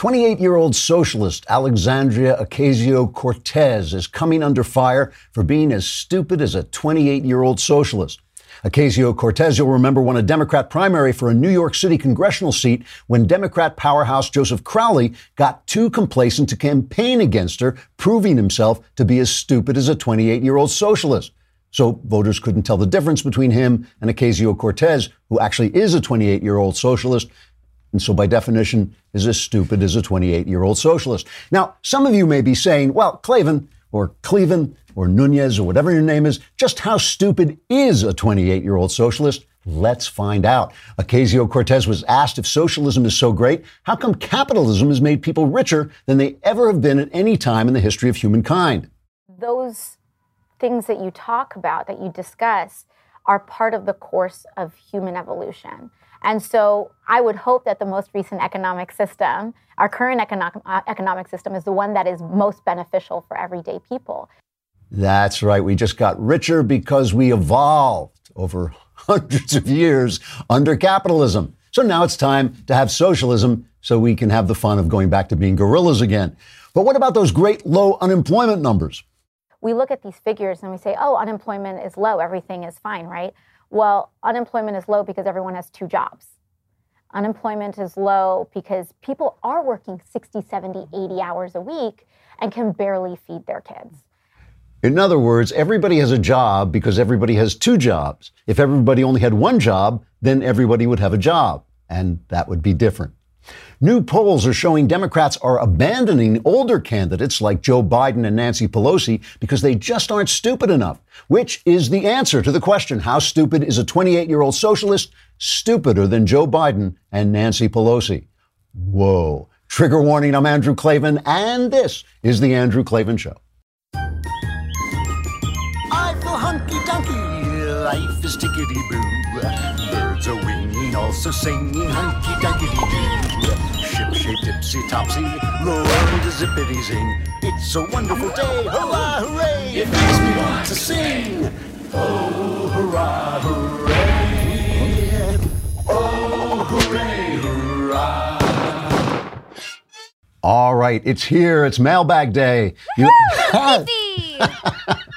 28 year old socialist Alexandria Ocasio Cortez is coming under fire for being as stupid as a 28 year old socialist. Ocasio Cortez, you'll remember, won a Democrat primary for a New York City congressional seat when Democrat powerhouse Joseph Crowley got too complacent to campaign against her, proving himself to be as stupid as a 28 year old socialist. So voters couldn't tell the difference between him and Ocasio Cortez, who actually is a 28 year old socialist. And so, by definition, is as stupid as a 28 year old socialist. Now, some of you may be saying, well, Klavan or Cleven or Nunez or whatever your name is, just how stupid is a 28 year old socialist? Let's find out. Ocasio Cortez was asked if socialism is so great, how come capitalism has made people richer than they ever have been at any time in the history of humankind? Those things that you talk about, that you discuss, are part of the course of human evolution. And so I would hope that the most recent economic system, our current economic, uh, economic system, is the one that is most beneficial for everyday people. That's right. We just got richer because we evolved over hundreds of years under capitalism. So now it's time to have socialism so we can have the fun of going back to being gorillas again. But what about those great low unemployment numbers? We look at these figures and we say, oh, unemployment is low, everything is fine, right? Well, unemployment is low because everyone has two jobs. Unemployment is low because people are working 60, 70, 80 hours a week and can barely feed their kids. In other words, everybody has a job because everybody has two jobs. If everybody only had one job, then everybody would have a job, and that would be different. New polls are showing Democrats are abandoning older candidates like Joe Biden and Nancy Pelosi because they just aren't stupid enough, which is the answer to the question how stupid is a 28 year old socialist? Stupider than Joe Biden and Nancy Pelosi. Whoa. Trigger warning, I'm Andrew Klavan, and this is The Andrew Klavan Show. I feel hunky dunky, life is tickety boo. Birds are winging, also singing hunky dunky doo. Ship shape tipsy topsy, the world is zippity zing. It's a wonderful day, hurrah, hooray! It makes me want to sing. Oh, hurrah, hooray! Oh, hooray, hurrah! All right, it's here. It's mailbag day. You,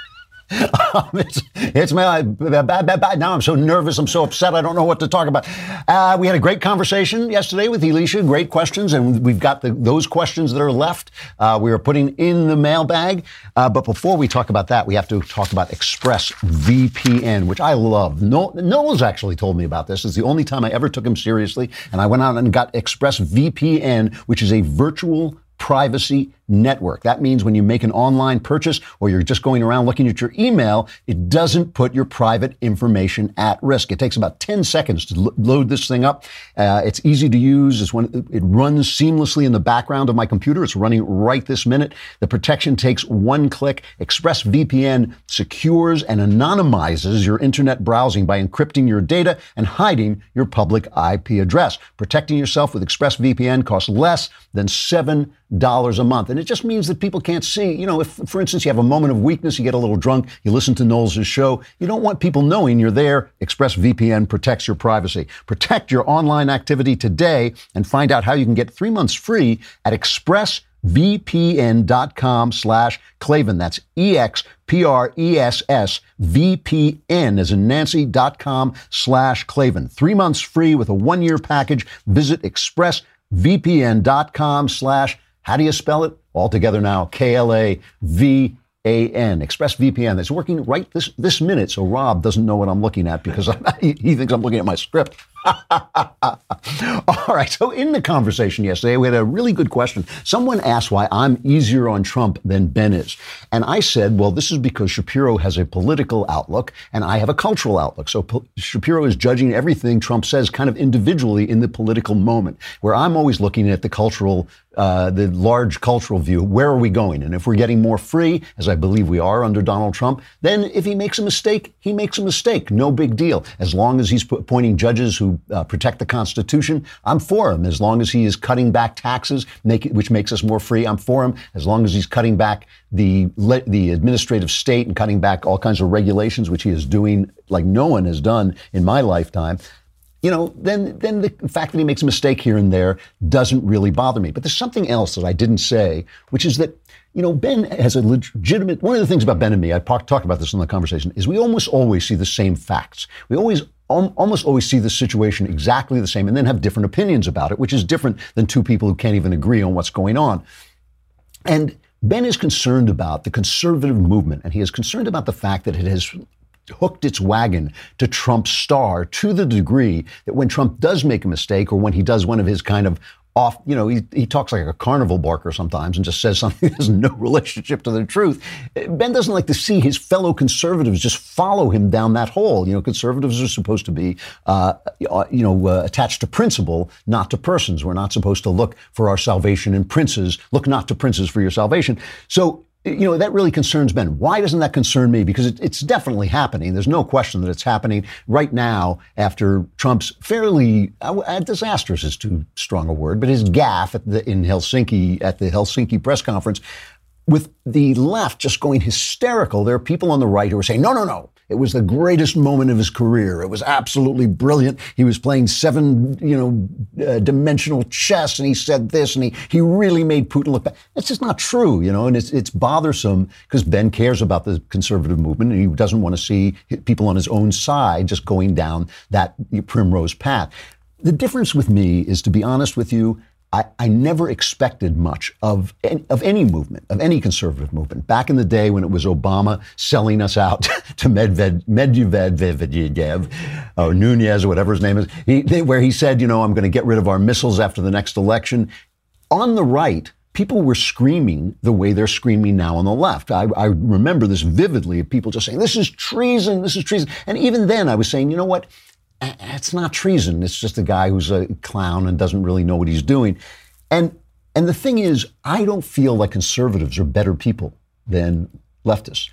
Um, it's, it's my bad, bad, bad. Now I'm so nervous. I'm so upset. I don't know what to talk about. Uh, we had a great conversation yesterday with Elisha. Great questions, and we've got the, those questions that are left. Uh, we are putting in the mailbag. Uh, but before we talk about that, we have to talk about ExpressVPN, which I love. No, Knowles actually told me about this. It's the only time I ever took him seriously, and I went out and got ExpressVPN, which is a virtual privacy network. That means when you make an online purchase or you're just going around looking at your email, it doesn't put your private information at risk. It takes about 10 seconds to lo- load this thing up. Uh, it's easy to use. It's when it runs seamlessly in the background of my computer. It's running right this minute. The protection takes one click. ExpressVPN secures and anonymizes your internet browsing by encrypting your data and hiding your public IP address. Protecting yourself with ExpressVPN costs less than $7 a month. And it just means that people can't see. You know, if, for instance, you have a moment of weakness, you get a little drunk, you listen to Knowles' show, you don't want people knowing you're there. ExpressVPN protects your privacy. Protect your online activity today and find out how you can get three months free at expressvpn.com slash Klavan. That's E-X-P-R-E-S-S VPN as in Nancy.com slash Klavan. Three months free with a one-year package. Visit expressvpn.com slash how do you spell it? All together now, K-L-A-V-A-N, ExpressVPN. That's working right this, this minute, so Rob doesn't know what I'm looking at because he, he thinks I'm looking at my script. All right. So in the conversation yesterday, we had a really good question. Someone asked why I'm easier on Trump than Ben is. And I said, well, this is because Shapiro has a political outlook and I have a cultural outlook. So po- Shapiro is judging everything Trump says kind of individually in the political moment, where I'm always looking at the cultural uh, the large cultural view. Where are we going? And if we're getting more free, as I believe we are under Donald Trump, then if he makes a mistake, he makes a mistake. No big deal. As long as he's appointing judges who uh, protect the Constitution, I'm for him. As long as he is cutting back taxes, make which makes us more free, I'm for him. As long as he's cutting back the the administrative state and cutting back all kinds of regulations, which he is doing like no one has done in my lifetime. you know, then then the fact that he makes a mistake here and there doesn't really bother me. But there's something else that I didn't say, which is that you know, Ben has a legitimate. One of the things about Ben and me, I talked about this in the conversation, is we almost always see the same facts. We always almost always see the situation exactly the same and then have different opinions about it, which is different than two people who can't even agree on what's going on. And Ben is concerned about the conservative movement, and he is concerned about the fact that it has hooked its wagon to Trump's star to the degree that when Trump does make a mistake or when he does one of his kind of off, you know, he, he talks like a carnival barker sometimes and just says something that has no relationship to the truth. Ben doesn't like to see his fellow conservatives just follow him down that hole. You know, conservatives are supposed to be, uh, you know, uh, attached to principle, not to persons. We're not supposed to look for our salvation in princes. Look not to princes for your salvation. So you know, that really concerns Ben. Why doesn't that concern me? Because it, it's definitely happening. There's no question that it's happening right now after Trump's fairly uh, disastrous is too strong a word, but his gaffe the, in Helsinki at the Helsinki press conference with the left just going hysterical. There are people on the right who are saying, no, no, no. It was the greatest moment of his career. It was absolutely brilliant. He was playing seven, you know, uh, dimensional chess, and he said this, and he he really made Putin look bad. That's just not true, you know, and it's it's bothersome because Ben cares about the conservative movement, and he doesn't want to see people on his own side just going down that primrose path. The difference with me is, to be honest with you, I, I, never expected much of, of any movement, of any conservative movement. Back in the day when it was Obama selling us out to Medved, Medvedev, or Nunez, or whatever his name is, he, where he said, you know, I'm going to get rid of our missiles after the next election. On the right, people were screaming the way they're screaming now on the left. I, I, remember this vividly of people just saying, this is treason, this is treason. And even then I was saying, you know what? It's not treason. It's just a guy who's a clown and doesn't really know what he's doing. And and the thing is, I don't feel like conservatives are better people than leftists.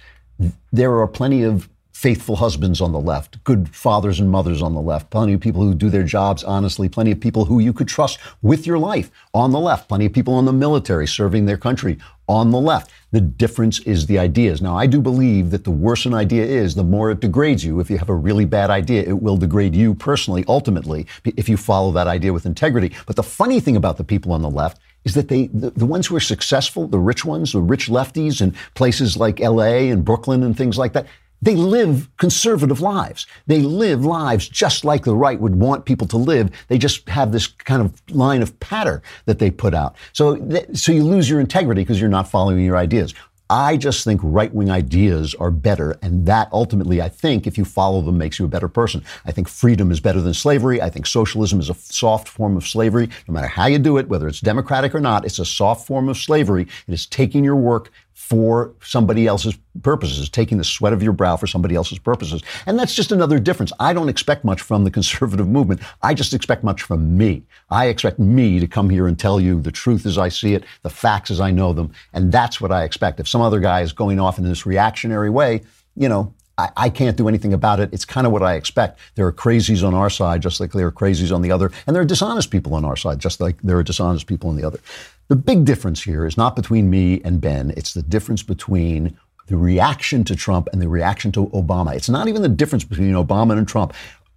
There are plenty of faithful husbands on the left, good fathers and mothers on the left, plenty of people who do their jobs honestly, plenty of people who you could trust with your life on the left, plenty of people in the military serving their country on the left. The difference is the ideas. Now, I do believe that the worse an idea is, the more it degrades you. If you have a really bad idea, it will degrade you personally, ultimately, if you follow that idea with integrity. But the funny thing about the people on the left is that they, the, the, ones who are successful, the rich ones, the rich lefties in places like LA and Brooklyn and things like that, they live conservative lives. They live lives just like the right would want people to live. They just have this kind of line of patter that they put out. So, th- so you lose your integrity because you're not following your ideas. I just think right wing ideas are better. And that ultimately, I think, if you follow them, makes you a better person. I think freedom is better than slavery. I think socialism is a soft form of slavery. No matter how you do it, whether it's democratic or not, it's a soft form of slavery. It is taking your work for somebody else's purposes, taking the sweat of your brow for somebody else's purposes. And that's just another difference. I don't expect much from the conservative movement. I just expect much from me. I expect me to come here and tell you the truth as I see it, the facts as I know them. And that's what I expect. If some other guy is going off in this reactionary way, you know, I, I can't do anything about it. It's kind of what I expect. There are crazies on our side, just like there are crazies on the other. And there are dishonest people on our side, just like there are dishonest people on the other. The big difference here is not between me and Ben, it's the difference between the reaction to Trump and the reaction to Obama. It's not even the difference between Obama and Trump.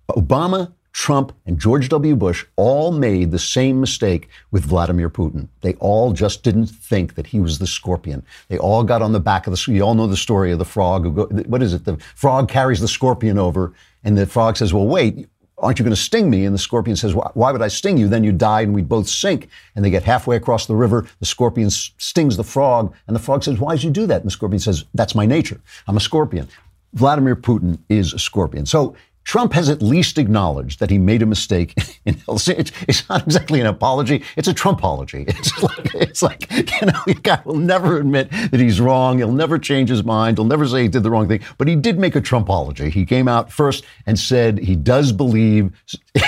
Obama, Trump, and George W. Bush all made the same mistake with Vladimir Putin. They all just didn't think that he was the scorpion. They all got on the back of the. You all know the story of the frog. Who go, what is it? The frog carries the scorpion over, and the frog says, "Well, wait, aren't you going to sting me? And the scorpion says, why would I sting you? Then you die and we'd both sink. And they get halfway across the river. The scorpion stings the frog. And the frog says, why did you do that? And the scorpion says, that's my nature. I'm a scorpion. Vladimir Putin is a scorpion. So Trump has at least acknowledged that he made a mistake in Helsinki. It's, not exactly an apology; it's a Trumpology. It's like it's like you know, the guy will never admit that he's wrong. He'll never change his mind. He'll never say he did the wrong thing. But he did make a Trumpology. He came out first and said he does believe.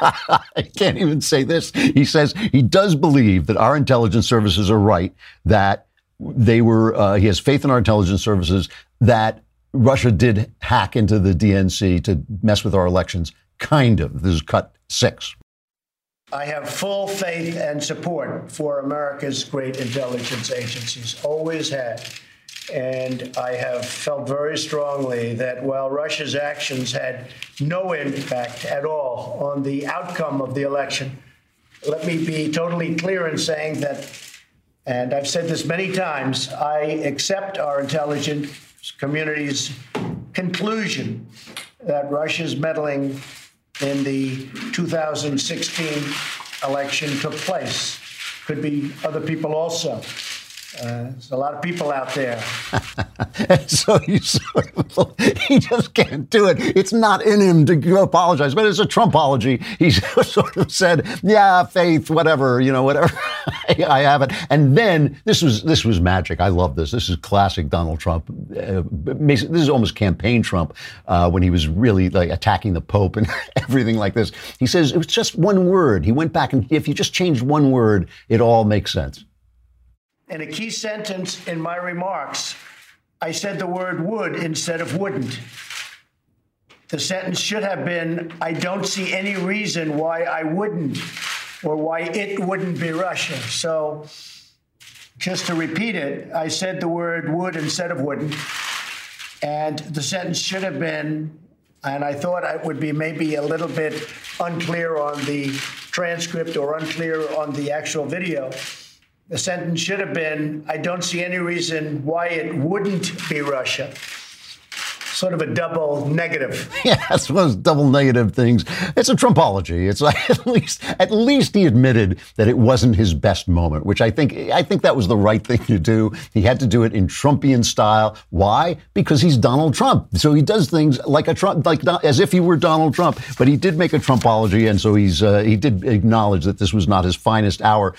I can't even say this. He says he does believe that our intelligence services are right. That they were. Uh, he has faith in our intelligence services. That Russia did hack into the DNC to mess with our elections. Kind of. This is cut six. I have full faith and support for America's great intelligence agencies, always had. and I have felt very strongly that while Russia's actions had no impact at all on the outcome of the election, let me be totally clear in saying that, and I've said this many times, I accept our intelligence community's conclusion that Russia's meddling in the 2016 election took place. Could be other people also. Uh, there's a lot of people out there. And so you sort of, he just can't do it. It's not in him to apologize, but it's a Trumpology. He sort of said, "Yeah, faith, whatever, you know, whatever. I have it." And then this was this was magic. I love this. This is classic Donald Trump. Uh, this is almost campaign Trump uh, when he was really like attacking the Pope and everything like this. He says it was just one word. He went back and if you just changed one word, it all makes sense. In a key sentence in my remarks, I said the word would instead of wouldn't. The sentence should have been I don't see any reason why I wouldn't or why it wouldn't be Russia. So, just to repeat it, I said the word would instead of wouldn't. And the sentence should have been, and I thought it would be maybe a little bit unclear on the transcript or unclear on the actual video the sentence should have been I don't see any reason why it wouldn't be Russia. Sort of a double negative. Yeah, it's one of those double negative things. It's a Trumpology. It's like at least at least he admitted that it wasn't his best moment, which I think I think that was the right thing to do. He had to do it in Trumpian style. Why? Because he's Donald Trump. So he does things like a Trump, like as if he were Donald Trump. But he did make a Trumpology, and so he's uh, he did acknowledge that this was not his finest hour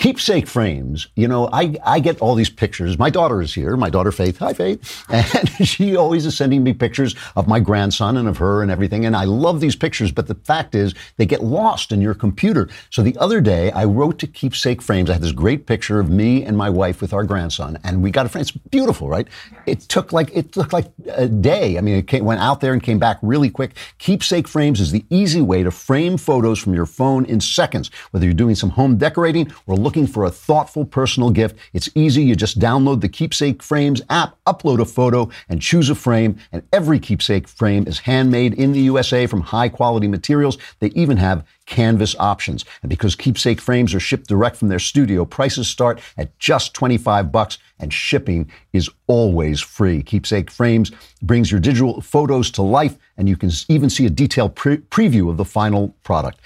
keepsake frames. You know, I, I get all these pictures. My daughter is here, my daughter Faith. Hi, Faith. And she always is sending me pictures of my grandson and of her and everything. And I love these pictures, but the fact is they get lost in your computer. So the other day I wrote to keepsake frames. I had this great picture of me and my wife with our grandson and we got a frame. It's beautiful, right? It took like, it took like a day. I mean, it came, went out there and came back really quick. Keepsake frames is the easy way to frame photos from your phone in seconds, whether you're doing some home decorating or looking looking for a thoughtful personal gift, it's easy. You just download the Keepsake Frames app, upload a photo, and choose a frame. And every keepsake frame is handmade in the USA from high quality materials. They even have canvas options. And because keepsake frames are shipped direct from their studio, prices start at just 25 bucks and shipping is always free. Keepsake frames brings your digital photos to life and you can even see a detailed pre- preview of the final product.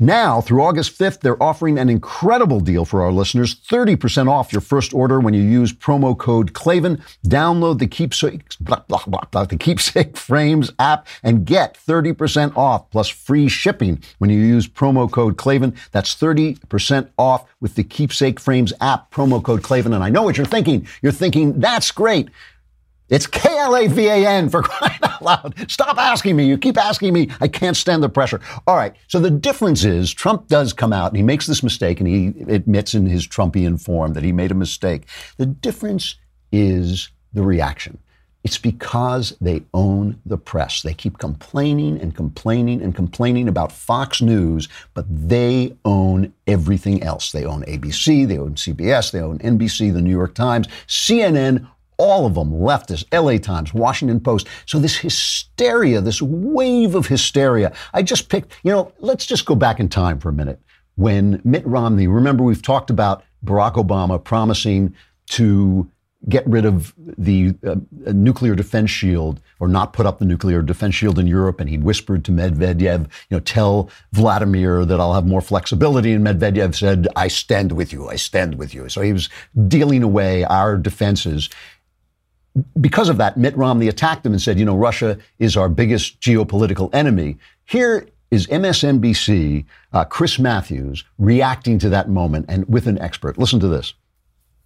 Now, through August 5th, they're offering an incredible deal for our listeners 30% off your first order when you use promo code Klavan. Download the Keepsake, blah, blah, blah, the Keepsake Frames app and get 30% off plus free shipping when you use promo code Klavan. That's 30% off with the Keepsake Frames app, promo code Klavan. And I know what you're thinking. You're thinking, that's great. It's K L A V A N for crying out loud. Stop asking me. You keep asking me. I can't stand the pressure. All right. So the difference is Trump does come out and he makes this mistake and he admits in his Trumpian form that he made a mistake. The difference is the reaction. It's because they own the press. They keep complaining and complaining and complaining about Fox News, but they own everything else. They own ABC, they own CBS, they own NBC, the New York Times, CNN, all of them leftist, LA Times, Washington Post. So this hysteria, this wave of hysteria. I just picked, you know, let's just go back in time for a minute. When Mitt Romney, remember we've talked about Barack Obama promising to get rid of the uh, nuclear defense shield or not put up the nuclear defense shield in Europe. And he whispered to Medvedev, you know, tell Vladimir that I'll have more flexibility. And Medvedev said, I stand with you. I stand with you. So he was dealing away our defenses because of that, Mitt Romney attacked him and said, you know, Russia is our biggest geopolitical enemy. Here is MSNBC, uh, Chris Matthews, reacting to that moment and with an expert. Listen to this.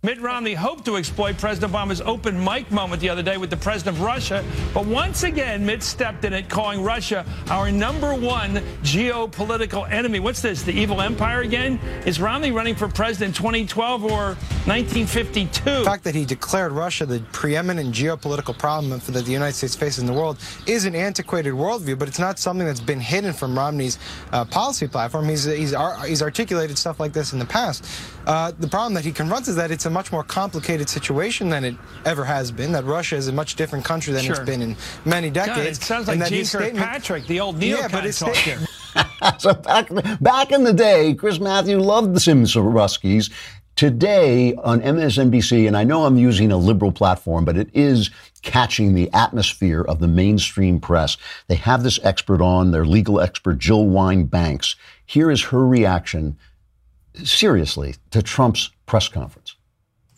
Mitt Romney hoped to exploit President Obama's open mic moment the other day with the president of Russia, but once again, Mitt stepped in it, calling Russia our number one geopolitical enemy. What's this, the evil empire again? Is Romney running for president 2012 or 1952. The fact that he declared Russia the preeminent geopolitical problem that the United States faces in the world is an antiquated worldview, but it's not something that's been hidden from Romney's uh, policy platform. He's, he's, he's articulated stuff like this in the past. Uh, the problem that he confronts is that it's a much more complicated situation than it ever has been, that Russia is a much different country than sure. it's been in many decades. God, it sounds like Jeane Kirkpatrick, the old neocon yeah, but it's talk here. so back, back in the day, Chris Matthew loved the Sims Ruskies. Today on MSNBC, and I know I'm using a liberal platform, but it is catching the atmosphere of the mainstream press. They have this expert on, their legal expert, Jill Wine-Banks. Here is her reaction, seriously, to Trump's press conference.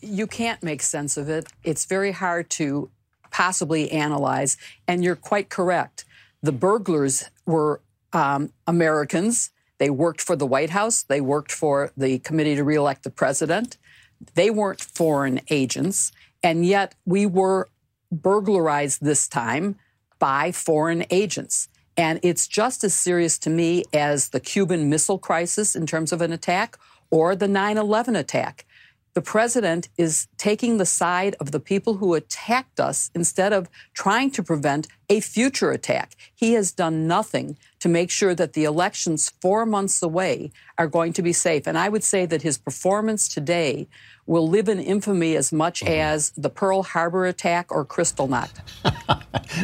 You can't make sense of it. It's very hard to possibly analyze, and you're quite correct. The burglars were um, Americans they worked for the White House, they worked for the committee to reelect the president. They weren't foreign agents, and yet we were burglarized this time by foreign agents. And it's just as serious to me as the Cuban Missile Crisis in terms of an attack or the 9 11 attack the president is taking the side of the people who attacked us instead of trying to prevent a future attack. He has done nothing to make sure that the elections four months away are going to be safe. And I would say that his performance today will live in infamy as much mm-hmm. as the Pearl Harbor attack or Kristallnacht.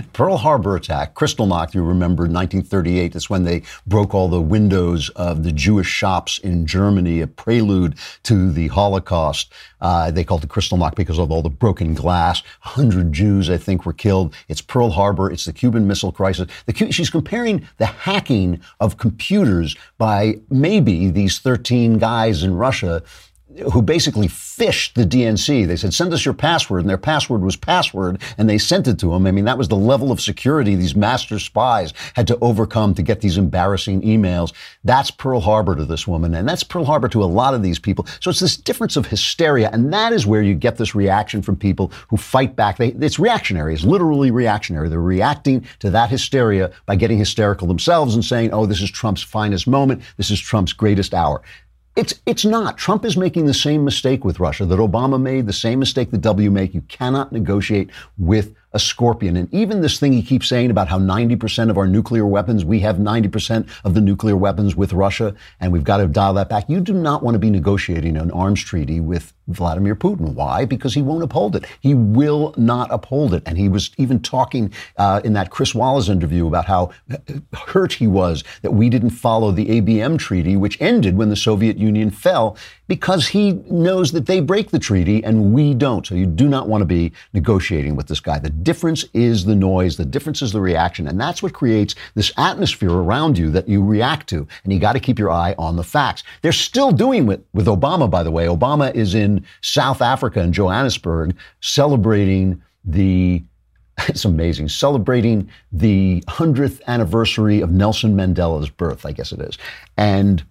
Pearl Harbor attack, Kristallnacht, you remember 1938, that's when they broke all the windows of the Jewish shops in Germany, a prelude to the Holocaust. Uh, they called it Kristallnacht because of all the broken glass. 100 Jews, I think, were killed. It's Pearl Harbor. It's the Cuban Missile Crisis. The, she's comparing the hacking of computers by maybe these 13 guys in Russia who basically phished the DNC. They said, send us your password, and their password was password, and they sent it to him. I mean, that was the level of security these master spies had to overcome to get these embarrassing emails. That's Pearl Harbor to this woman, and that's Pearl Harbor to a lot of these people. So it's this difference of hysteria, and that is where you get this reaction from people who fight back. They, it's reactionary. It's literally reactionary. They're reacting to that hysteria by getting hysterical themselves and saying, oh, this is Trump's finest moment. This is Trump's greatest hour. It's, it's not. Trump is making the same mistake with Russia that Obama made, the same mistake that W make. You cannot negotiate with a scorpion. And even this thing he keeps saying about how 90% of our nuclear weapons, we have 90% of the nuclear weapons with Russia, and we've got to dial that back. You do not want to be negotiating an arms treaty with Vladimir Putin. Why? Because he won't uphold it. He will not uphold it. And he was even talking uh, in that Chris Wallace interview about how hurt he was that we didn't follow the ABM treaty, which ended when the Soviet Union fell, because he knows that they break the treaty and we don't. So you do not want to be negotiating with this guy. The difference is the noise. The difference is the reaction. And that's what creates this atmosphere around you that you react to. And you got to keep your eye on the facts. They're still doing it with Obama, by the way. Obama is in South Africa in Johannesburg celebrating the it's amazing. Celebrating the 100th anniversary of Nelson Mandela's birth, I guess it is. And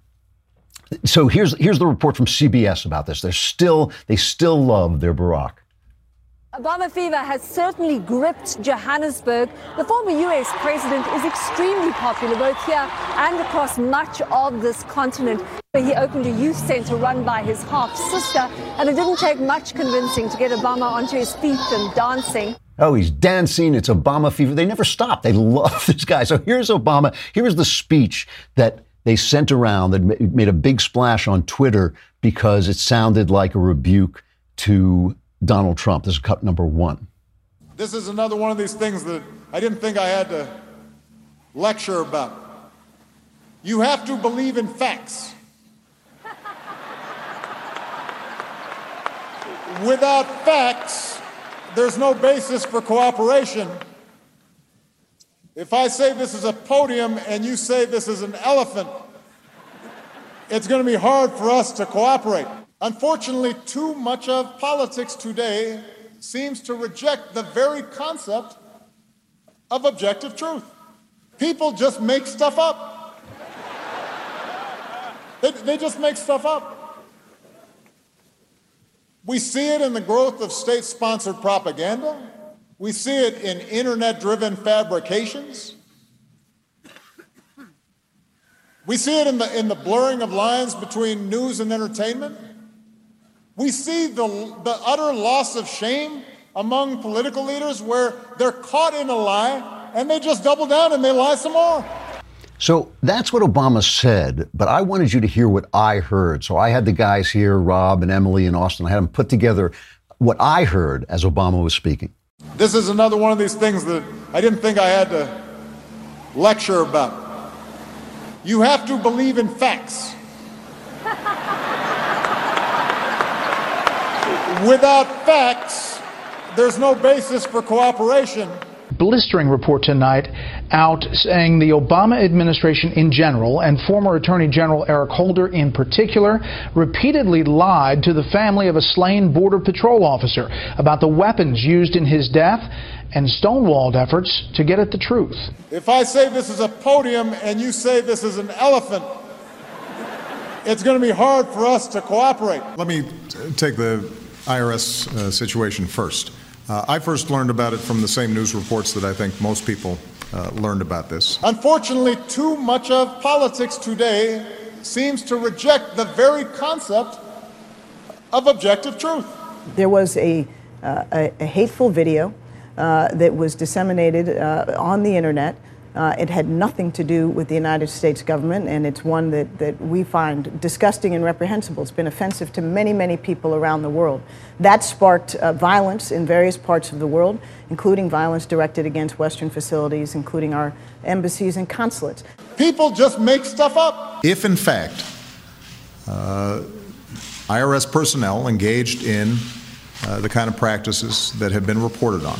so here's here's the report from CBS about this. They're still they still love their Barack. Obama fever has certainly gripped Johannesburg. The former US president is extremely popular both here and across much of this continent. He opened a youth center run by his half sister, and it didn't take much convincing to get Obama onto his feet and dancing. Oh, he's dancing. It's Obama fever. They never stop. They love this guy. So here's Obama. Here's the speech that they sent around that made a big splash on Twitter because it sounded like a rebuke to Donald Trump. This is cut number one. This is another one of these things that I didn't think I had to lecture about. You have to believe in facts. Without facts, there's no basis for cooperation if I say this is a podium and you say this is an elephant, it's going to be hard for us to cooperate. Unfortunately, too much of politics today seems to reject the very concept of objective truth. People just make stuff up. They, they just make stuff up. We see it in the growth of state sponsored propaganda. We see it in internet driven fabrications. We see it in the, in the blurring of lines between news and entertainment. We see the, the utter loss of shame among political leaders where they're caught in a lie and they just double down and they lie some more. So that's what Obama said, but I wanted you to hear what I heard. So I had the guys here, Rob and Emily and Austin. I had them put together what I heard as Obama was speaking. This is another one of these things that I didn't think I had to lecture about. You have to believe in facts. Without facts, there's no basis for cooperation blistering report tonight out saying the Obama administration in general and former Attorney General Eric Holder in particular repeatedly lied to the family of a slain Border Patrol officer about the weapons used in his death and stonewalled efforts to get at the truth. If I say this is a podium and you say this is an elephant, it's going to be hard for us to cooperate. Let me take the IRS uh, situation first. Uh, I first learned about it from the same news reports that I think most people uh, learned about this. Unfortunately, too much of politics today seems to reject the very concept of objective truth. There was a, uh, a, a, hateful video uh, that was disseminated uh, on the internet uh, it had nothing to do with the United States government, and it's one that, that we find disgusting and reprehensible. It's been offensive to many, many people around the world. That sparked uh, violence in various parts of the world, including violence directed against Western facilities, including our embassies and consulates. People just make stuff up. If, in fact, uh, IRS personnel engaged in uh, the kind of practices that have been reported on,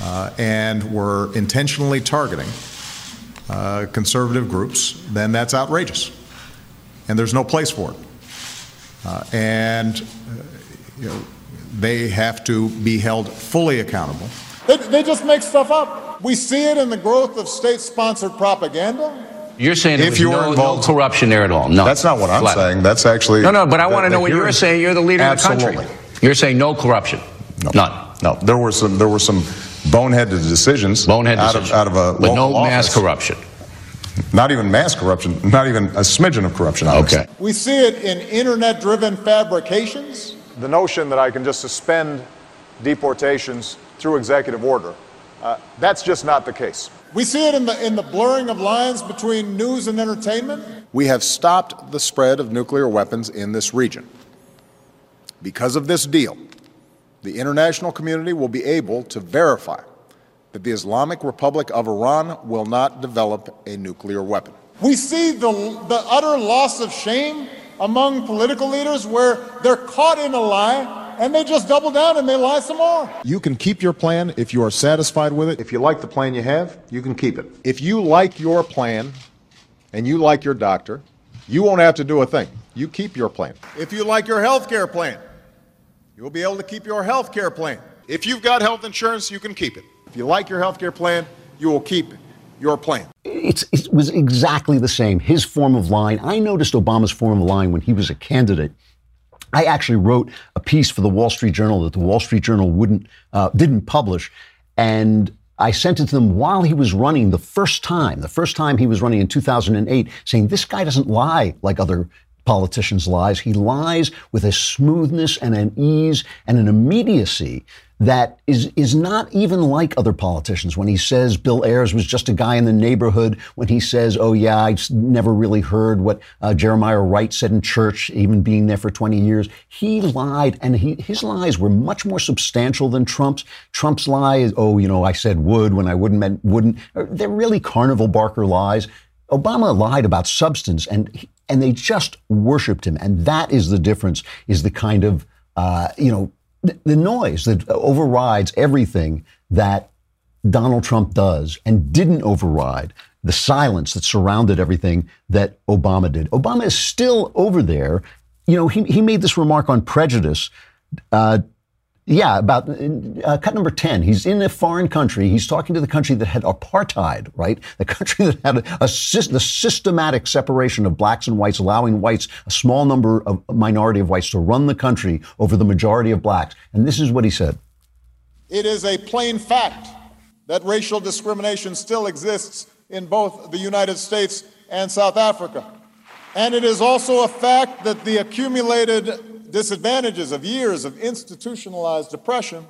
uh, and were intentionally targeting uh, conservative groups, then that's outrageous. And there's no place for it. Uh, and uh, you know, they have to be held fully accountable. They, they just make stuff up. We see it in the growth of state sponsored propaganda. You're saying there if you no, no, corruption there at all? No. That's not what I'm Flat. saying. That's actually. No, no, but I want to know what you're saying. You're the leader absolutely. of the country. You're saying no corruption? No. None. No. There were some. There were some boneheaded decisions, bonehead out decisions. of out of a but no office. mass corruption. Not even mass corruption. Not even a smidgen of corruption. Okay. We see it in internet-driven fabrications. The notion that I can just suspend deportations through executive order. Uh, that's just not the case. We see it in the, in the blurring of lines between news and entertainment. We have stopped the spread of nuclear weapons in this region. Because of this deal, the international community will be able to verify that the Islamic Republic of Iran will not develop a nuclear weapon. We see the, the utter loss of shame among political leaders where they're caught in a lie and they just double down and they lie some more. You can keep your plan if you are satisfied with it. If you like the plan you have, you can keep it. If you like your plan and you like your doctor, you won't have to do a thing. You keep your plan. If you like your health care plan, You'll be able to keep your health care plan. If you've got health insurance, you can keep it. If you like your health care plan, you will keep your plan. It's, it was exactly the same. His form of line. I noticed Obama's form of line when he was a candidate. I actually wrote a piece for the Wall Street Journal that the Wall Street Journal wouldn't uh, didn't publish, and I sent it to them while he was running the first time, the first time he was running in 2008, saying this guy doesn't lie like other politicians' lies. He lies with a smoothness and an ease and an immediacy that is is not even like other politicians. When he says Bill Ayers was just a guy in the neighborhood, when he says, "Oh yeah, I never really heard what uh, Jeremiah Wright said in church, even being there for 20 years," he lied, and he, his lies were much more substantial than Trump's. Trump's lie is, "Oh, you know, I said would when I wouldn't meant wouldn't." They're really carnival barker lies. Obama lied about substance, and and they just worshipped him. And that is the difference. Is the kind of uh, you know the, the noise that overrides everything that Donald Trump does and didn't override the silence that surrounded everything that Obama did. Obama is still over there. You know, he, he made this remark on prejudice uh, yeah, about uh, cut number 10. He's in a foreign country. He's talking to the country that had apartheid, right? The country that had a, a, the systematic separation of blacks and whites, allowing whites, a small number of minority of whites, to run the country over the majority of blacks. And this is what he said It is a plain fact that racial discrimination still exists in both the United States and South Africa. And it is also a fact that the accumulated disadvantages of years of institutionalized depression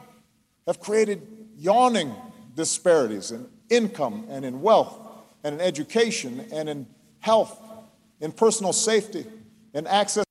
have created yawning disparities in income and in wealth and in education and in health, in personal safety, in access.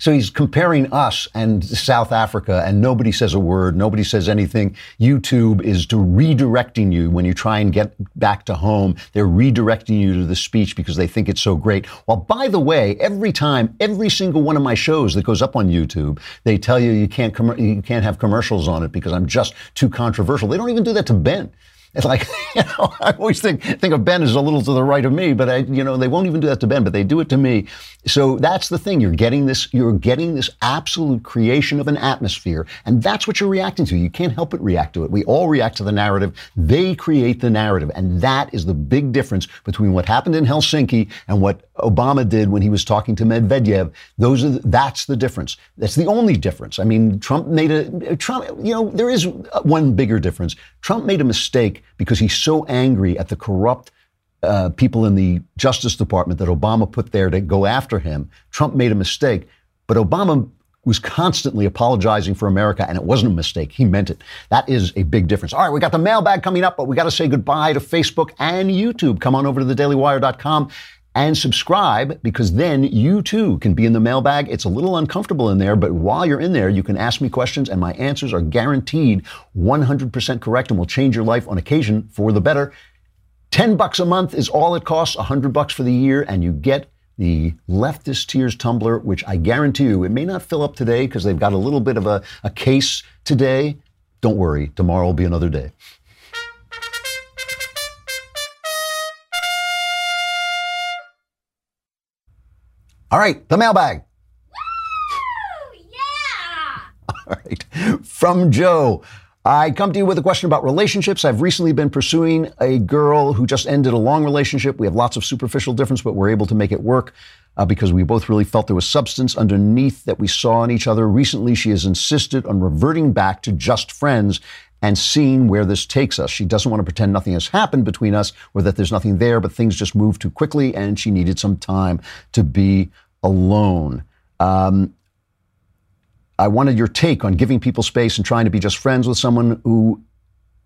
So he's comparing us and South Africa, and nobody says a word, nobody says anything. YouTube is redirecting you when you try and get back to home. They're redirecting you to the speech because they think it's so great. Well, by the way, every time, every single one of my shows that goes up on YouTube, they tell you you can't com- you can't have commercials on it because I'm just too controversial. They don't even do that to Ben. It's like, you know, I always think think of Ben as a little to the right of me, but I, you know, they won't even do that to Ben, but they do it to me. So that's the thing. You're getting this, you're getting this absolute creation of an atmosphere, and that's what you're reacting to. You can't help but react to it. We all react to the narrative. They create the narrative, and that is the big difference between what happened in Helsinki and what Obama did when he was talking to Medvedev. Those are the, that's the difference. That's the only difference. I mean, Trump made a Trump. You know, there is one bigger difference. Trump made a mistake because he's so angry at the corrupt uh, people in the Justice Department that Obama put there to go after him. Trump made a mistake, but Obama was constantly apologizing for America, and it wasn't a mistake. He meant it. That is a big difference. All right, we got the mailbag coming up, but we got to say goodbye to Facebook and YouTube. Come on over to thedailywire.com and subscribe because then you too can be in the mailbag. It's a little uncomfortable in there, but while you're in there, you can ask me questions and my answers are guaranteed 100% correct and will change your life on occasion for the better. 10 bucks a month is all it costs, 100 bucks for the year, and you get the Leftist Tears tumbler, which I guarantee you, it may not fill up today because they've got a little bit of a, a case today. Don't worry, tomorrow will be another day. All right, the mailbag. Woo! Yeah! All right. From Joe. I come to you with a question about relationships. I've recently been pursuing a girl who just ended a long relationship. We have lots of superficial difference, but we're able to make it work uh, because we both really felt there was substance underneath that we saw in each other. Recently, she has insisted on reverting back to just friends and seeing where this takes us. She doesn't want to pretend nothing has happened between us or that there's nothing there, but things just moved too quickly and she needed some time to be alone. Um, I wanted your take on giving people space and trying to be just friends with someone who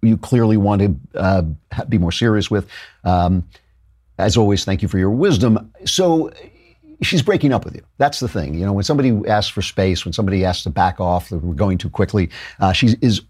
you clearly want to uh, be more serious with. Um, as always, thank you for your wisdom. So she's breaking up with you. That's the thing. You know, when somebody asks for space, when somebody asks to back off, that we're going too quickly, uh, she is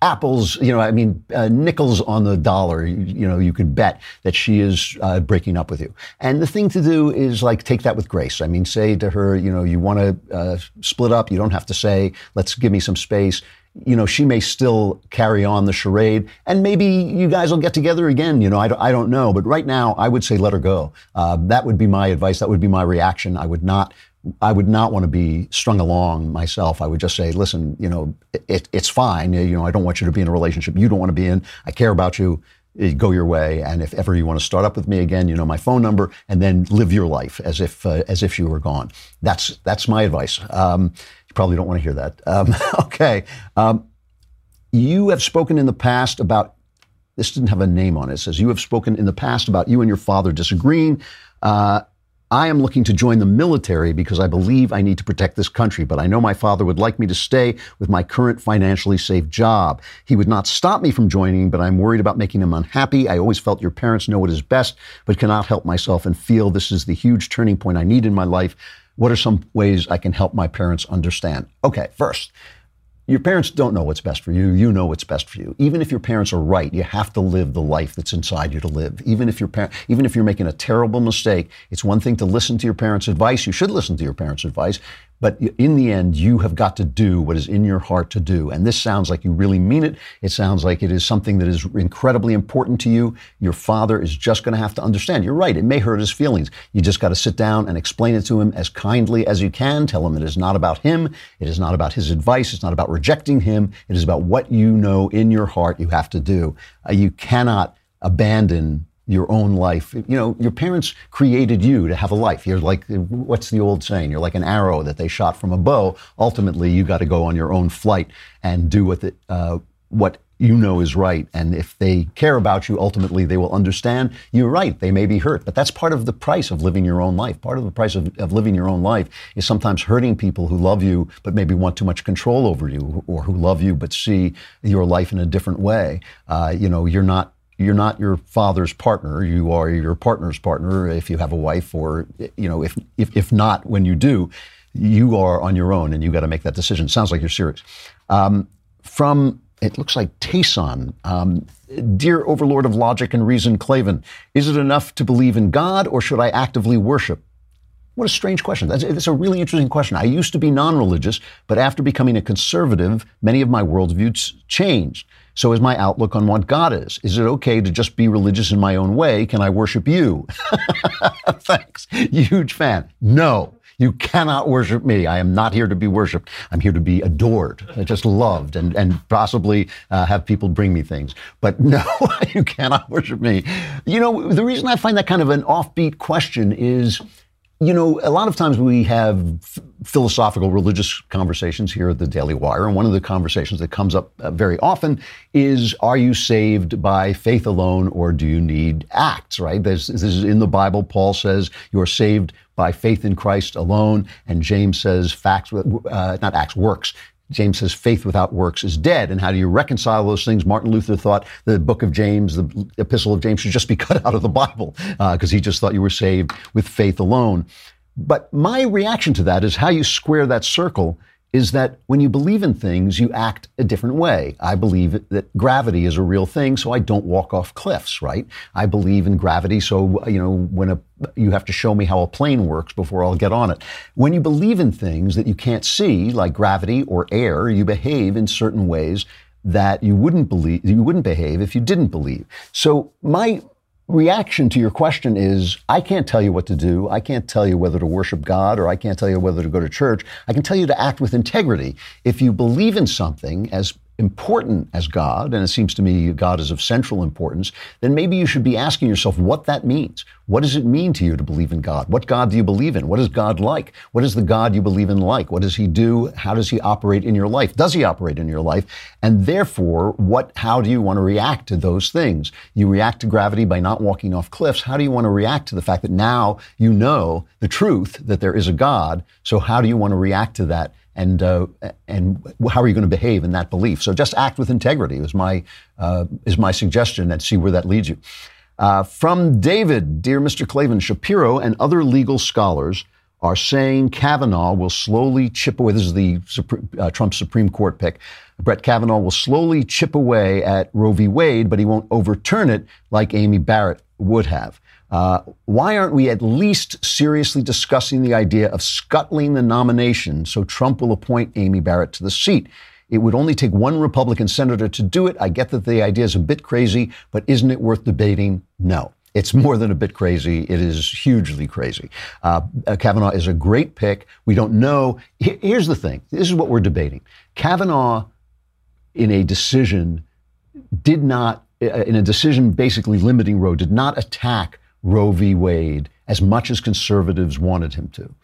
apples, you know, I mean, uh, nickels on the dollar, you, you, know, you could bet that she is uh, breaking up with you. And the thing to do is like take that with grace. I mean, say to her, you know, you want to uh, split up. You don't have to say, let's give me some space. You know, she may still carry on the charade, and maybe you guys will get together again. You know, I don't, I don't know. But right now, I would say let her go. Uh, that would be my advice. That would be my reaction. I would not I would not want to be strung along myself. I would just say, listen, you know, it, it's fine. You know, I don't want you to be in a relationship you don't want to be in. I care about you. Go your way, and if ever you want to start up with me again, you know my phone number, and then live your life as if uh, as if you were gone. That's that's my advice. Um, you probably don't want to hear that. Um, okay, um, you have spoken in the past about this. Didn't have a name on it. It says you have spoken in the past about you and your father disagreeing. Uh, I am looking to join the military because I believe I need to protect this country, but I know my father would like me to stay with my current financially safe job. He would not stop me from joining, but I'm worried about making him unhappy. I always felt your parents know what is best, but cannot help myself and feel this is the huge turning point I need in my life. What are some ways I can help my parents understand? Okay, first, your parents don't know what's best for you. You know what's best for you. Even if your parents are right, you have to live the life that's inside you to live. Even if your par- even if you're making a terrible mistake, it's one thing to listen to your parents' advice. You should listen to your parents' advice. But in the end, you have got to do what is in your heart to do. And this sounds like you really mean it. It sounds like it is something that is incredibly important to you. Your father is just going to have to understand. You're right. It may hurt his feelings. You just got to sit down and explain it to him as kindly as you can. Tell him it is not about him. It is not about his advice. It's not about rejecting him. It is about what you know in your heart you have to do. Uh, you cannot abandon your own life. You know, your parents created you to have a life. You're like, what's the old saying? You're like an arrow that they shot from a bow. Ultimately, you got to go on your own flight and do what the, uh, what you know is right. And if they care about you, ultimately they will understand you're right. They may be hurt, but that's part of the price of living your own life. Part of the price of, of living your own life is sometimes hurting people who love you, but maybe want too much control over you, or who love you, but see your life in a different way. Uh, you know, you're not you're not your father's partner. You are your partner's partner if you have a wife, or you know, if if, if not, when you do, you are on your own, and you got to make that decision. Sounds like you're serious. Um, from it looks like Tayson. Um, Dear Overlord of Logic and Reason, Klavan, is it enough to believe in God, or should I actively worship? What a strange question. That's, that's, a really interesting question. I used to be non religious, but after becoming a conservative, many of my worldviews changed. So is my outlook on what God is. Is it okay to just be religious in my own way? Can I worship you? Thanks. Huge fan. No. You cannot worship me. I am not here to be worshiped. I'm here to be adored, just loved, and, and possibly uh, have people bring me things. But no, you cannot worship me. You know, the reason I find that kind of an offbeat question is you know, a lot of times we have philosophical, religious conversations here at the Daily Wire, and one of the conversations that comes up uh, very often is: Are you saved by faith alone, or do you need acts? Right? This, this is in the Bible. Paul says you are saved by faith in Christ alone, and James says facts, uh, not acts, works. James says faith without works is dead. And how do you reconcile those things? Martin Luther thought the book of James, the epistle of James, should just be cut out of the Bible because uh, he just thought you were saved with faith alone. But my reaction to that is how you square that circle is that when you believe in things, you act a different way. I believe that gravity is a real thing, so I don't walk off cliffs, right? I believe in gravity, so, you know, when a, you have to show me how a plane works before I'll get on it. When you believe in things that you can't see, like gravity or air, you behave in certain ways that you wouldn't believe, you wouldn't behave if you didn't believe. So my, reaction to your question is I can't tell you what to do. I can't tell you whether to worship God or I can't tell you whether to go to church. I can tell you to act with integrity. If you believe in something as important as God, and it seems to me God is of central importance, then maybe you should be asking yourself what that means. What does it mean to you to believe in God? What God do you believe in? What is God like? What is the God you believe in like? What does he do? How does he operate in your life? Does he operate in your life? And therefore, what how do you want to react to those things? You react to gravity by not walking off cliffs. How do you want to react to the fact that now you know the truth that there is a God? So how do you want to react to that and uh, and how are you going to behave in that belief? So just act with integrity is my uh, is my suggestion, and see where that leads you. Uh, from David, dear Mr. Klavan, Shapiro and other legal scholars are saying Kavanaugh will slowly chip away. This is the uh, Trump Supreme Court pick. Brett Kavanaugh will slowly chip away at Roe v. Wade, but he won't overturn it like Amy Barrett would have. Uh, why aren't we at least seriously discussing the idea of scuttling the nomination so Trump will appoint Amy Barrett to the seat? It would only take one Republican senator to do it. I get that the idea is a bit crazy, but isn't it worth debating? No. It's more than a bit crazy. It is hugely crazy. Uh, uh Kavanaugh is a great pick. We don't know. Here's the thing this is what we're debating. Kavanaugh, in a decision, did not, uh, in a decision basically limiting Roe, did not attack Roe v. Wade as much as conservatives wanted him to.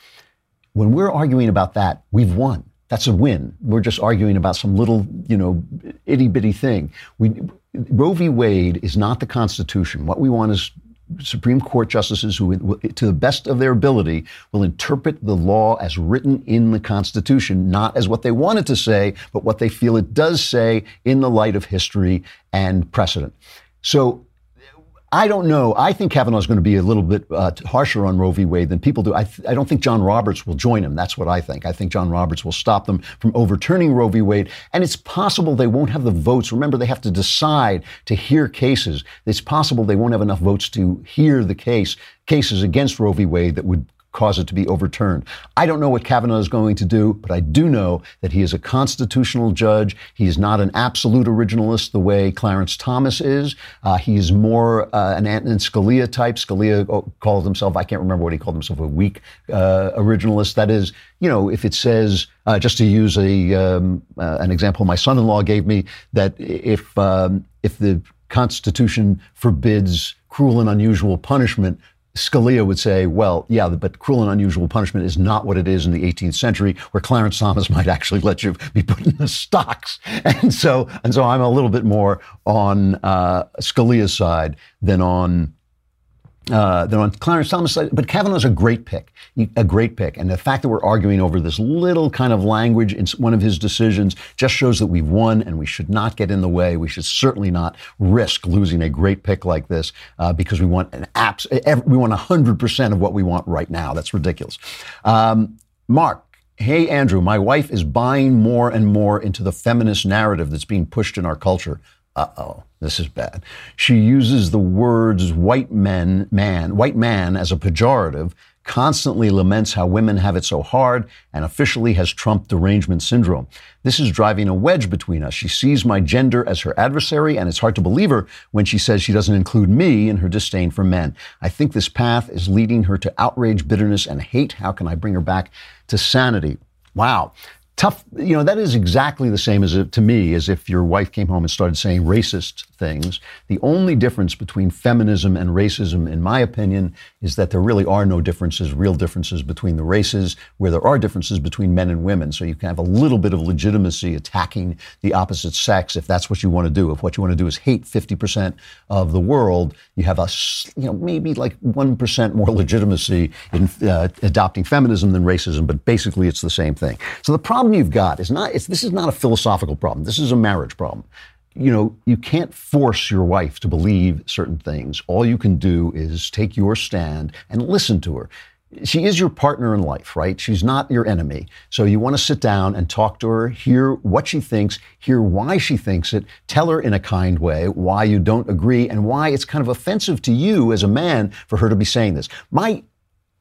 When we're arguing about that, we've won. That's a win. We're just arguing about some little, you know, itty bitty thing. We, Roe v. Wade is not the Constitution. What we want is Supreme Court justices who, to the best of their ability, will interpret the law as written in the Constitution, not as what they want it to say, but what they feel it does say in the light of history and precedent. So I don't know. I think Kavanaugh is going to be a little bit uh, harsher on Roe v. Wade than people do. I, th- I, don't think John Roberts will join him. That's what I think. I think John Roberts will stop them from overturning Roe v. Wade. And it's possible they won't have the votes. Remember, they have to decide to hear cases. It's possible they won't have enough votes to hear the case cases against Roe v. Wade that would cause it to be overturned. I don't know what Kavanaugh is going to do, but I do know that he is a constitutional judge. He is not an absolute originalist the way Clarence Thomas is. Uh, he is more uh, an Antonin Scalia type. Scalia oh, called himself, I can't remember what he called himself, a weak uh, originalist. That is, you know, if it says, uh, just to use a um, uh, an example my son-in-law gave me, that if um, if the Constitution forbids cruel and unusual punishment, Scalia would say, well, yeah, but cruel and unusual punishment is not what it is in the 18th century, where Clarence Thomas might actually let you be put in the stocks. And so, and so I'm a little bit more on uh, Scalia's side than on uh, than on Clarence Thomas. But Kavanaugh's a great pick, a great pick. And the fact that we're arguing over this little kind of language in one of his decisions just shows that we've won and we should not get in the way. We should certainly not risk losing a great pick like this uh, because we want an apps. We want 100% of what we want right now. That's ridiculous. Um, Mark, Hey, Andrew, my wife is buying more and more into the feminist narrative that's being pushed in our culture uh oh, this is bad. She uses the words white men, man, white man as a pejorative, constantly laments how women have it so hard, and officially has Trump derangement syndrome. This is driving a wedge between us. She sees my gender as her adversary, and it's hard to believe her when she says she doesn't include me in her disdain for men. I think this path is leading her to outrage, bitterness, and hate. How can I bring her back to sanity? Wow tough you know that is exactly the same as to me as if your wife came home and started saying racist things the only difference between feminism and racism in my opinion is that there really are no differences real differences between the races where there are differences between men and women so you can have a little bit of legitimacy attacking the opposite sex if that's what you want to do if what you want to do is hate 50% of the world you have a you know maybe like 1% more legitimacy in uh, adopting feminism than racism but basically it's the same thing so the problem you've got is not, it's, this is not a philosophical problem. This is a marriage problem. You know, you can't force your wife to believe certain things. All you can do is take your stand and listen to her. She is your partner in life, right? She's not your enemy. So you want to sit down and talk to her, hear what she thinks, hear why she thinks it, tell her in a kind way why you don't agree and why it's kind of offensive to you as a man for her to be saying this. My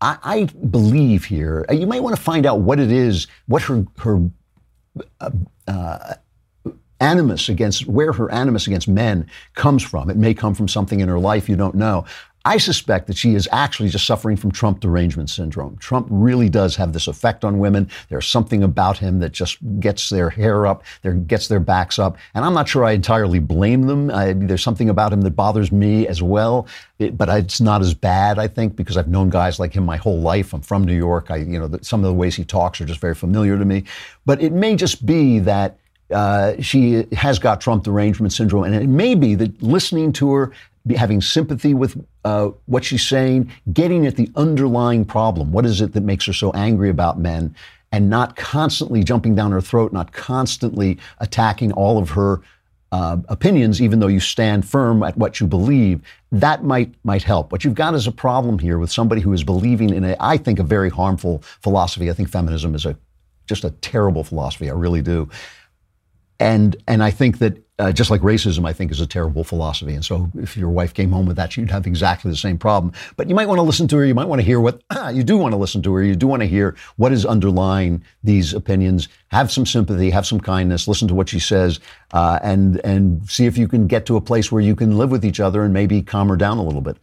I, I believe here, you might want to find out what it is, what her, her uh, uh, animus against, where her animus against men comes from. It may come from something in her life you don't know. I suspect that she is actually just suffering from Trump derangement syndrome. Trump really does have this effect on women. There's something about him that just gets their hair up, their, gets their backs up. And I'm not sure I entirely blame them. I, there's something about him that bothers me as well. It, but it's not as bad, I think, because I've known guys like him my whole life. I'm from New York. I, you know, the, some of the ways he talks are just very familiar to me. But it may just be that uh, she has got Trump derangement syndrome, and it may be that listening to her having sympathy with uh, what she's saying, getting at the underlying problem. What is it that makes her so angry about men? And not constantly jumping down her throat, not constantly attacking all of her uh, opinions, even though you stand firm at what you believe, that might might help. What you've got is a problem here with somebody who is believing in a, I think, a very harmful philosophy. I think feminism is a just a terrible philosophy. I really do. And and I think that uh, just like racism, I think is a terrible philosophy. And so, if your wife came home with that, you'd have exactly the same problem. But you might want to listen to her. You might want to hear what you do want to listen to her. You do want to hear what is underlying these opinions. Have some sympathy, have some kindness. Listen to what she says, uh, and and see if you can get to a place where you can live with each other and maybe calm her down a little bit.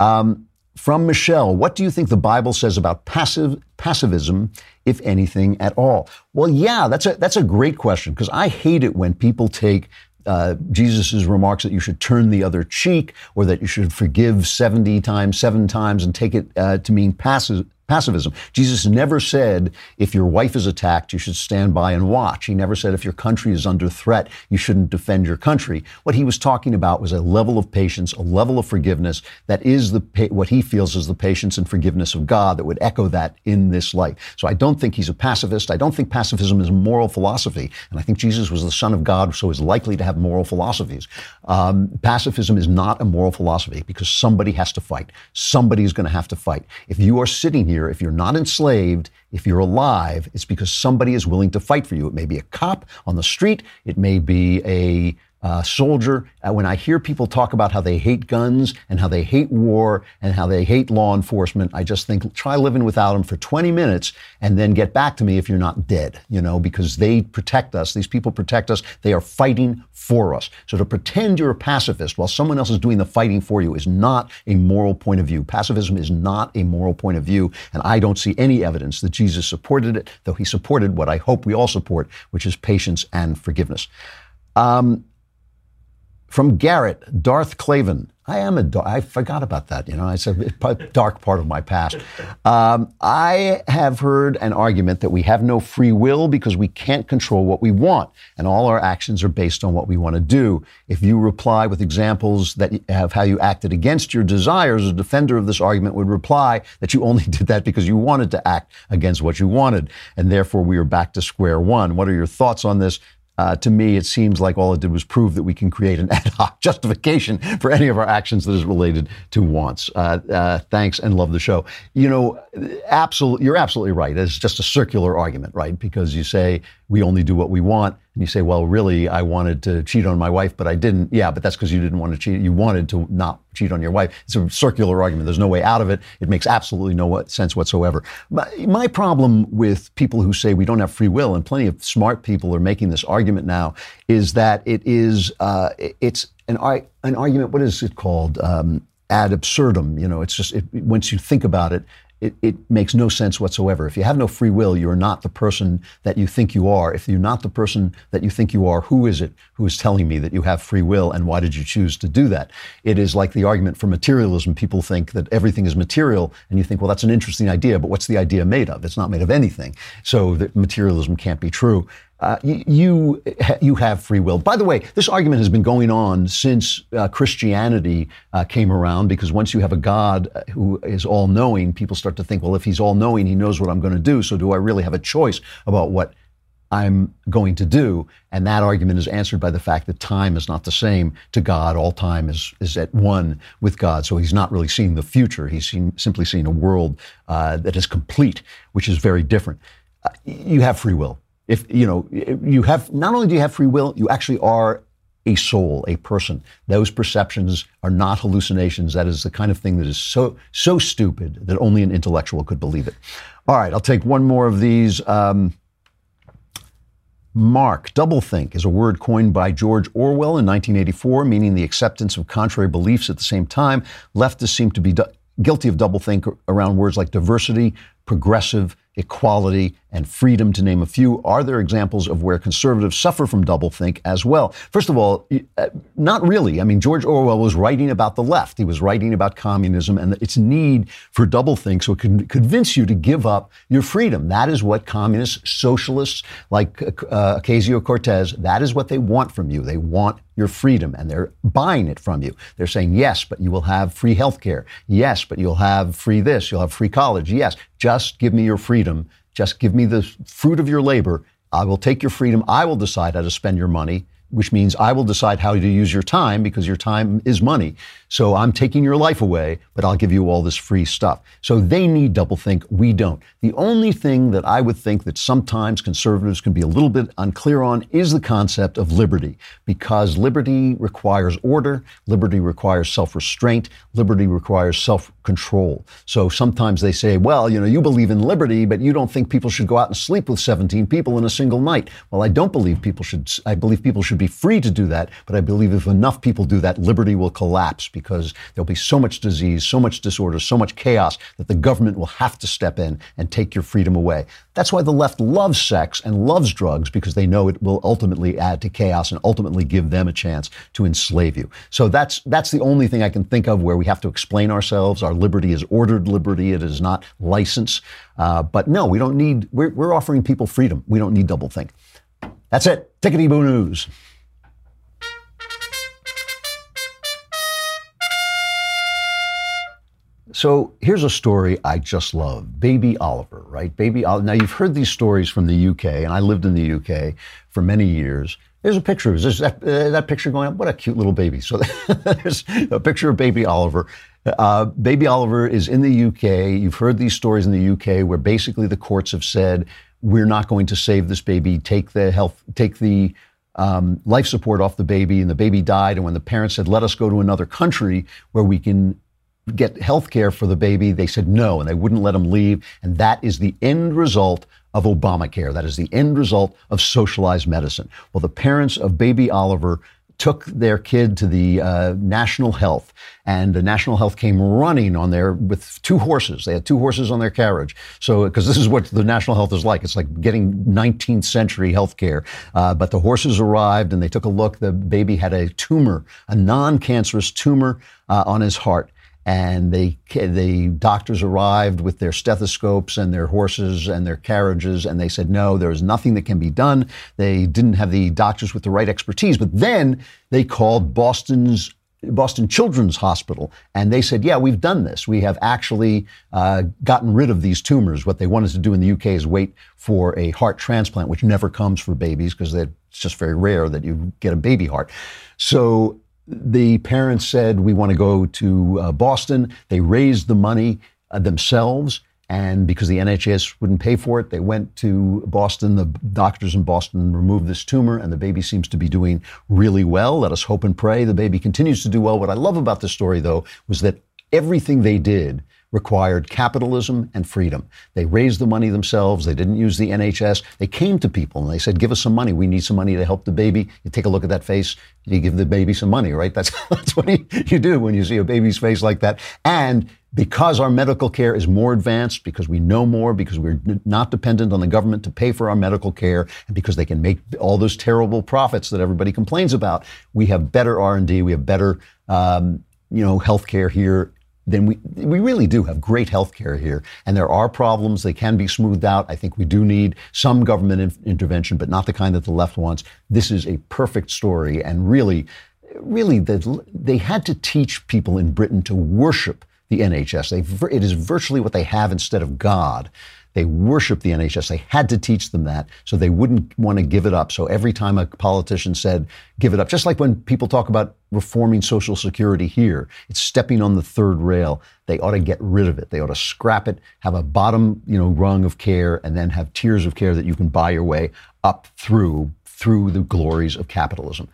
Um, from Michelle, what do you think the Bible says about passive pacifism, if anything at all? Well, yeah, that's a that's a great question because I hate it when people take uh, Jesus' remarks that you should turn the other cheek or that you should forgive 70 times, seven times, and take it uh, to mean passive, pacifism. Jesus never said if your wife is attacked, you should stand by and watch. He never said if your country is under threat, you shouldn't defend your country. What he was talking about was a level of patience, a level of forgiveness that is the what he feels is the patience and forgiveness of God that would echo that in this life. So I don't think he's a pacifist. I don't think pacifism is a moral philosophy, and I think Jesus was the Son of God, so is likely to have moral philosophies. Um, pacifism is not a moral philosophy because somebody has to fight. Somebody is going to have to fight. If you are sitting here here, if you're not enslaved, if you're alive, it's because somebody is willing to fight for you. It may be a cop on the street. It may be a uh, soldier. Uh, when I hear people talk about how they hate guns and how they hate war and how they hate law enforcement, I just think try living without them for 20 minutes and then get back to me if you're not dead, you know, because they protect us. These people protect us. They are fighting for us. So to pretend you're a pacifist while someone else is doing the fighting for you is not a moral point of view. Pacifism is not a moral point of view. And I don't see any evidence that Jesus supported it, though he supported what I hope we all support, which is patience and forgiveness. Um, from Garrett, Darth Klavan. I am a I forgot about that. You know, it's a dark part of my past. Um, I have heard an argument that we have no free will because we can't control what we want, and all our actions are based on what we want to do. If you reply with examples that have how you acted against your desires, a defender of this argument would reply that you only did that because you wanted to act against what you wanted, and therefore we are back to square one. What are your thoughts on this? Uh, to me, it seems like all it did was prove that we can create an ad hoc justification for any of our actions that is related to wants. Uh, uh, thanks and love the show. You know, absolutely, you're absolutely right. It's just a circular argument, right? Because you say we only do what we want, and you say, well, really, I wanted to cheat on my wife, but I didn't. Yeah, but that's because you didn't want to cheat. You wanted to not cheat on your wife. It's a circular argument. There's no way out of it. It makes absolutely no sense whatsoever. My, my problem with people who say we don't have free will, and plenty of smart people are making this argument now, is that it is uh, it's an an argument. What is it called? Um, ad absurdum. You know, it's just it, once you think about it, it, it, makes no sense whatsoever. If you have no free will, you're not the person that you think you are. If you're not the person that you think you are, who is it who is telling me that you have free will and why did you choose to do that? It is like the argument for materialism. People think that everything is material and you think, well, that's an interesting idea, but what's the idea made of? It's not made of anything. So that materialism can't be true. Uh, you you have free will. By the way, this argument has been going on since uh, Christianity uh, came around. Because once you have a God uh, who is all knowing, people start to think, well, if He's all knowing, He knows what I'm going to do. So do I really have a choice about what I'm going to do? And that argument is answered by the fact that time is not the same to God. All time is is at one with God. So He's not really seeing the future. He's seen, simply seeing a world uh, that is complete, which is very different. You have free will if you know you have not only do you have free will you actually are a soul a person. Those perceptions are not hallucinations. That is the kind of thing that is so so stupid that only an intellectual could believe it. All right i'll take one more of these. Um, Mark, doublethink is a word coined by George Orwell in 1984, meaning the acceptance of contrary beliefs at the same time. Leftists seem to be du- guilty of doublethink around words like diversity, progressive, equality, and freedom, to name a few. Are there examples of where conservatives suffer from doublethink as well? First of all, uh, not really. I mean, George Orwell was writing about the left. He was writing about communism and its need for doublethink so it could convince you to give up your freedom. That is what communists, socialists like uh, Ocasio Cortez, that is what they want from you. They want your freedom and they're buying it from you. They're saying, yes, but you will have free health care. Yes, but you'll have free this. You'll have free college. Yes, just give me your freedom. Just give me the fruit of your labor. I will take your freedom. I will decide how to spend your money which means I will decide how to use your time because your time is money. So I'm taking your life away, but I'll give you all this free stuff. So they need doublethink. We don't. The only thing that I would think that sometimes conservatives can be a little bit unclear on is the concept of liberty, because liberty requires order, liberty requires self-restraint, liberty requires self-control. So sometimes they say, well, you know, you believe in liberty, but you don't think people should go out and sleep with 17 people in a single night. Well, I don't believe people should. I believe people should be free to do that, but I believe if enough people do that, liberty will collapse because there'll be so much disease, so much disorder, so much chaos that the government will have to step in and take your freedom away. That's why the left loves sex and loves drugs because they know it will ultimately add to chaos and ultimately give them a chance to enslave you. So that's that's the only thing I can think of where we have to explain ourselves. Our liberty is ordered liberty; it is not license. Uh, but no, we don't need. We're, we're offering people freedom. We don't need doublethink. That's it. Tickety boo news. So here's a story I just love. Baby Oliver, right? Baby Oliver. Now you've heard these stories from the UK, and I lived in the UK for many years. There's a picture. Is that, uh, that picture going up? What a cute little baby. So there's a picture of baby Oliver. Uh, baby Oliver is in the UK. You've heard these stories in the UK where basically the courts have said, we're not going to save this baby. Take the health, take the um, life support off the baby, and the baby died. And when the parents said, let us go to another country where we can get health care for the baby, they said no, and they wouldn't let them leave. And that is the end result of Obamacare. That is the end result of socialized medicine. Well, the parents of baby Oliver took their kid to the uh, National Health, and the National Health came running on there with two horses. They had two horses on their carriage. So, because this is what the National Health is like, it's like getting 19th century health care. Uh, but the horses arrived and they took a look. The baby had a tumor, a non cancerous tumor uh, on his heart and they the doctors arrived with their stethoscopes and their horses and their carriages and they said no there is nothing that can be done they didn't have the doctors with the right expertise but then they called boston's Boston Children's Hospital, and they said, "Yeah, we've done this. We have actually uh, gotten rid of these tumors. What they wanted to do in the UK is wait for a heart transplant, which never comes for babies because it's just very rare that you get a baby heart. So the parents said, We want to go to uh, Boston. They raised the money uh, themselves. And because the NHS wouldn't pay for it, they went to Boston. The doctors in Boston removed this tumor, and the baby seems to be doing really well. Let us hope and pray the baby continues to do well. What I love about this story, though, was that everything they did required capitalism and freedom. They raised the money themselves. They didn't use the NHS. They came to people and they said, give us some money. We need some money to help the baby. You take a look at that face. You give the baby some money, right? That's, that's what you do when you see a baby's face like that. And because our medical care is more advanced, because we know more, because we're not dependent on the government to pay for our medical care, and because they can make all those terrible profits that everybody complains about, we have better R&D, we have better um, you know, healthcare here then we we really do have great health care here. And there are problems; they can be smoothed out. I think we do need some government in- intervention, but not the kind that the left wants. This is a perfect story, and really, really, the, they had to teach people in Britain to worship the NHS. They, it is virtually what they have instead of God. They worship the NHS. They had to teach them that so they wouldn't want to give it up. So every time a politician said, give it up, just like when people talk about reforming Social Security here, it's stepping on the third rail. They ought to get rid of it. They ought to scrap it, have a bottom, you know, rung of care, and then have tiers of care that you can buy your way up through through the glories of capitalism.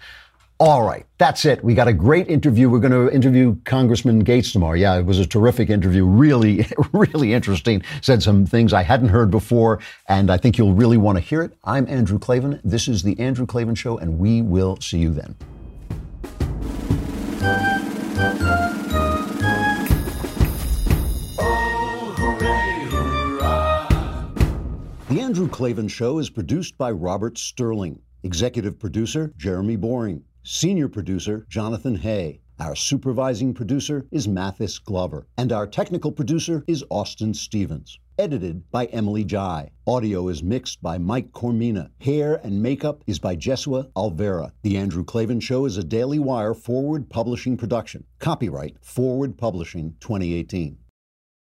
All right, that's it. We got a great interview. We're going to interview Congressman Gaetz tomorrow. Yeah, it was a terrific interview. Really, really interesting. Said some things I hadn't heard before, and I think you'll really want to hear it. I'm Andrew Klavan. This is The Andrew Klavan Show, and we will see you then. The Andrew Klavan Show is produced by Robert Sterling. Executive producer, Jeremy Boring. Senior producer, Jonathan Hay. Our supervising producer is Mathis Glover. And our technical producer is Austin Stevens. Edited by Emily Jai. Audio is mixed by Mike Coromina. Hair and makeup is by Jesua Olvera. The Andrew Klavan Show is a Daily Wire forward publishing production. Copyright Forward Publishing 2018.